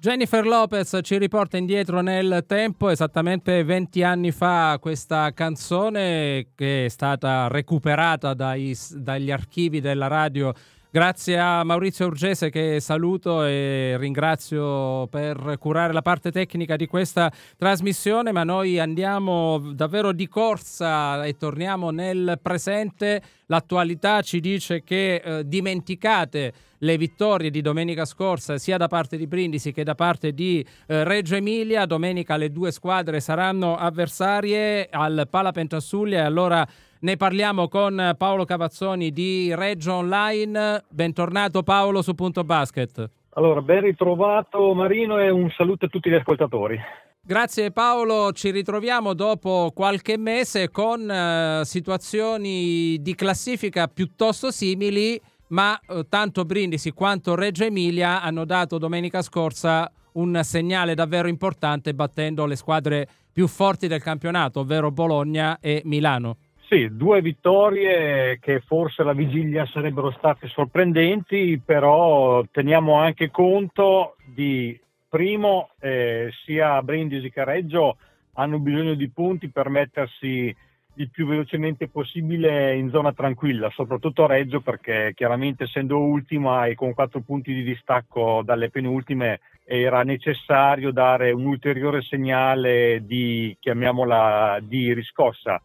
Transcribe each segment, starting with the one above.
Jennifer Lopez ci riporta indietro nel tempo, esattamente 20 anni fa questa canzone che è stata recuperata dai, dagli archivi della radio Grazie a Maurizio Urgese che saluto e ringrazio per curare la parte tecnica di questa trasmissione, ma noi andiamo davvero di corsa e torniamo nel presente. L'attualità ci dice che eh, dimenticate le vittorie di domenica scorsa sia da parte di Brindisi che da parte di eh, Reggio Emilia. Domenica le due squadre saranno avversarie al Pala Pentasuglia e allora ne parliamo con Paolo Cavazzoni di Reggio Online. Bentornato Paolo su Punto Basket. Allora, ben ritrovato Marino e un saluto a tutti gli ascoltatori. Grazie Paolo, ci ritroviamo dopo qualche mese con eh, situazioni di classifica piuttosto simili, ma eh, tanto Brindisi quanto Reggio Emilia hanno dato domenica scorsa un segnale davvero importante battendo le squadre più forti del campionato, ovvero Bologna e Milano. Sì, due vittorie che forse alla vigilia sarebbero state sorprendenti, però teniamo anche conto di, primo, eh, sia Brindisi che Reggio hanno bisogno di punti per mettersi il più velocemente possibile in zona tranquilla, soprattutto Reggio perché chiaramente essendo ultima e con quattro punti di distacco dalle penultime era necessario dare un ulteriore segnale di, chiamiamola, di riscossa.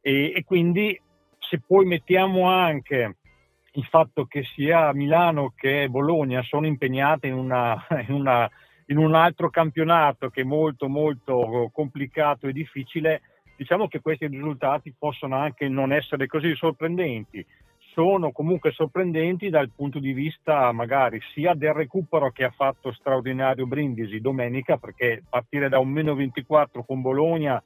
E, e quindi se poi mettiamo anche il fatto che sia Milano che Bologna sono impegnate in, una, in, una, in, un altro campionato che è molto molto complicato e difficile, diciamo che questi risultati possono anche non essere così sorprendenti. Sono comunque sorprendenti dal punto di vista magari sia del recupero che ha fatto straordinario Brindisi domenica, perché partire da un meno 24 con Bologna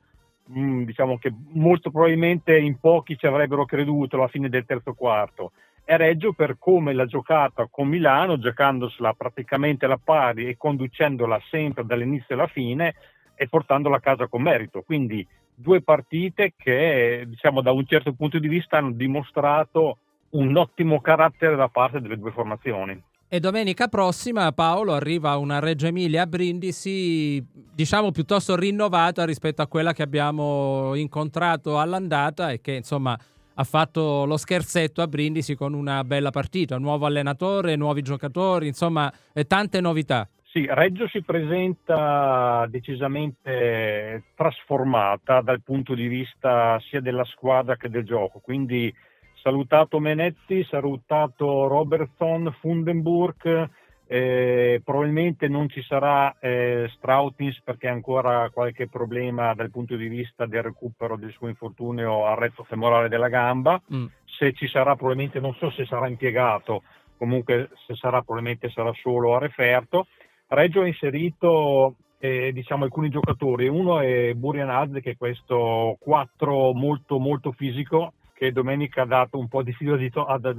Mm, diciamo che molto probabilmente in pochi ci avrebbero creduto alla fine del terzo quarto. E Reggio per come l'ha giocata con Milano, giocandosela praticamente alla pari e conducendola sempre dall'inizio alla fine e portandola a casa con merito. Quindi due partite che diciamo da un certo punto di vista hanno dimostrato un ottimo carattere da parte delle due formazioni. E domenica prossima Paolo arriva una Reggio Emilia a Brindisi, diciamo piuttosto rinnovata rispetto a quella che abbiamo incontrato all'andata e che insomma ha fatto lo scherzetto a Brindisi con una bella partita, nuovo allenatore, nuovi giocatori, insomma tante novità. Sì, Reggio si presenta decisamente trasformata dal punto di vista sia della squadra che del gioco, quindi salutato Menetti, salutato Robertson, Fundenburg, eh, probabilmente non ci sarà eh, Strautins perché ha ancora qualche problema dal punto di vista del recupero del suo infortunio al retto femorale della gamba. Mm. Se ci sarà, probabilmente non so se sarà impiegato, comunque se sarà, probabilmente sarà solo a referto. Reggio ha inserito eh, diciamo, alcuni giocatori, uno è Burian Azze che è questo 4 molto molto fisico che domenica ha dato un po' di filo da, da,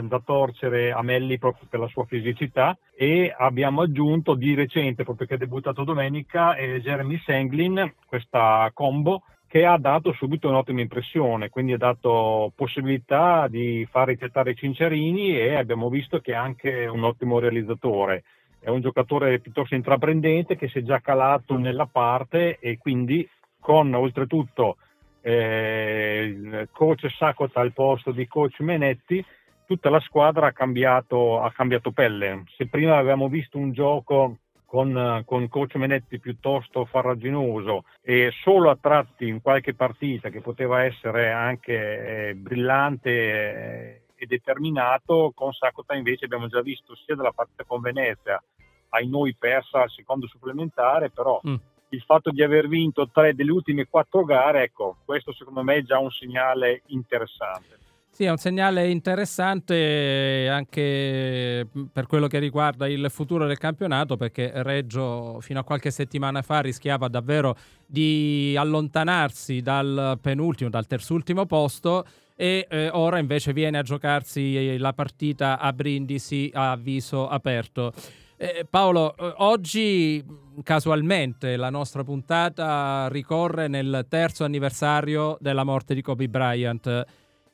da, torcere a Melli proprio per la sua fisicità. E abbiamo aggiunto di recente, proprio che ha debuttato domenica, eh, Jeremy Senglin, questa combo che ha dato subito un'ottima impressione, quindi ha dato possibilità di far ricettare i Cincerini e abbiamo visto che è anche un ottimo realizzatore. È un giocatore piuttosto intraprendente che si è già calato nella parte e quindi con oltretutto eh, coach Sakota al posto di coach Menetti, tutta la squadra ha cambiato, ha cambiato pelle. Se prima avevamo visto un gioco con, con coach Menetti piuttosto farraginoso e solo a tratti in qualche partita che poteva essere anche eh, brillante eh, e determinato, con Sakota invece abbiamo già visto sia dalla partita con Venezia, ai noi persa al secondo supplementare, però mm il fatto di aver vinto tre delle ultime quattro gare, ecco, questo secondo me è già un segnale interessante. Sì, è un segnale interessante anche per quello che riguarda il futuro del campionato, perché Reggio fino a qualche settimana fa rischiava davvero di allontanarsi dal penultimo, dal terzultimo posto e eh, ora invece viene a giocarsi la partita a Brindisi a viso aperto. Eh, Paolo, eh, oggi casualmente la nostra puntata ricorre nel terzo anniversario della morte di Kobe Bryant,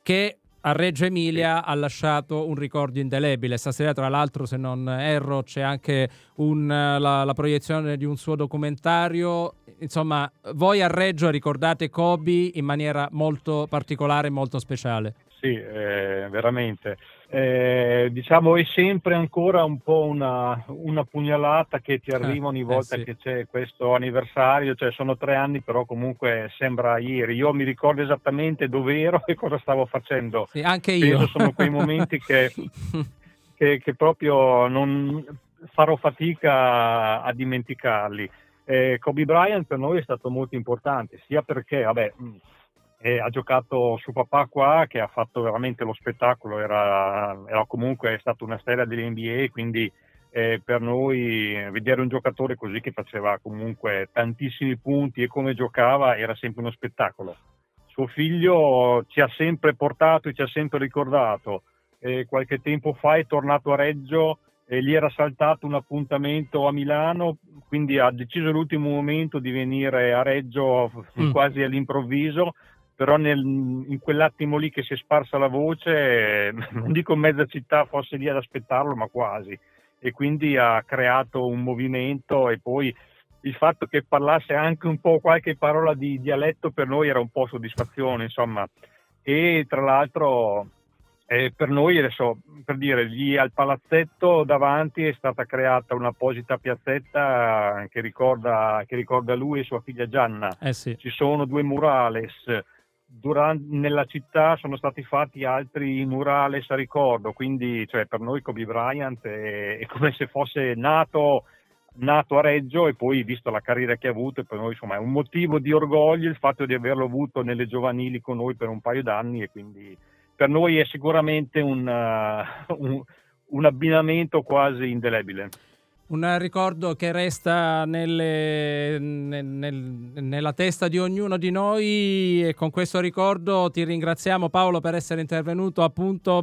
che a Reggio Emilia ha lasciato un ricordo indelebile. Stasera, tra l'altro, se non erro, c'è anche un, la, la, proiezione di un suo documentario. Insomma, voi a Reggio ricordate Kobe in maniera molto particolare e molto speciale. Sì, eh, veramente. Eh, diciamo è sempre ancora un po' una, una pugnalata che ti arriva ogni eh, volta eh, sì. che c'è questo anniversario, cioè sono tre anni però comunque sembra ieri, io mi ricordo esattamente dove ero e cosa stavo facendo. Sì, anche io. Penso sono quei momenti che, che, che proprio non farò fatica a dimenticarli. Eh, Kobe Bryant per noi è stato molto importante, sia perché, vabbè, e ha giocato suo papà qua che ha fatto veramente lo spettacolo, era, era comunque stato una stella dell'NBA, quindi eh, per noi vedere un giocatore così che faceva comunque tantissimi punti e come giocava era sempre uno spettacolo. Suo figlio ci ha sempre portato e ci ha sempre ricordato. Eh, qualche tempo fa è tornato a Reggio e gli era saltato un appuntamento a Milano, quindi ha deciso all'ultimo momento di venire a Reggio mm. quasi all'improvviso però nel, in quell'attimo lì che si è sparsa la voce, non dico mezza città fosse lì ad aspettarlo, ma quasi, e quindi ha creato un movimento e poi il fatto che parlasse anche un po' qualche parola di dialetto per noi era un po' soddisfazione, insomma, e tra l'altro eh, per noi adesso, per dire, lì al palazzetto davanti è stata creata un'apposita piazzetta che ricorda, che ricorda lui e sua figlia Gianna. Eh sì. Ci sono due murales durante, nella città sono stati fatti altri murales a ricordo, quindi cioè, per noi Kobe Bryant è, è come se fosse nato, nato, a Reggio e poi visto la carriera che ha avuto, per noi insomma, è un motivo di orgoglio il fatto di averlo avuto nelle giovanili con noi per un paio d'anni e quindi per noi è sicuramente un, uh, un, un abbinamento quasi indelebile. Un ricordo che resta nelle, nel, nel, nella testa di ognuno di noi e con questo ricordo ti ringraziamo Paolo per essere intervenuto a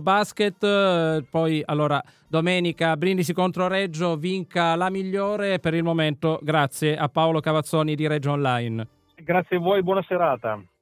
Basket. Poi allora domenica Brindisi contro Reggio vinca la migliore. Per il momento grazie a Paolo Cavazzoni di Reggio Online. Grazie a voi, buona serata.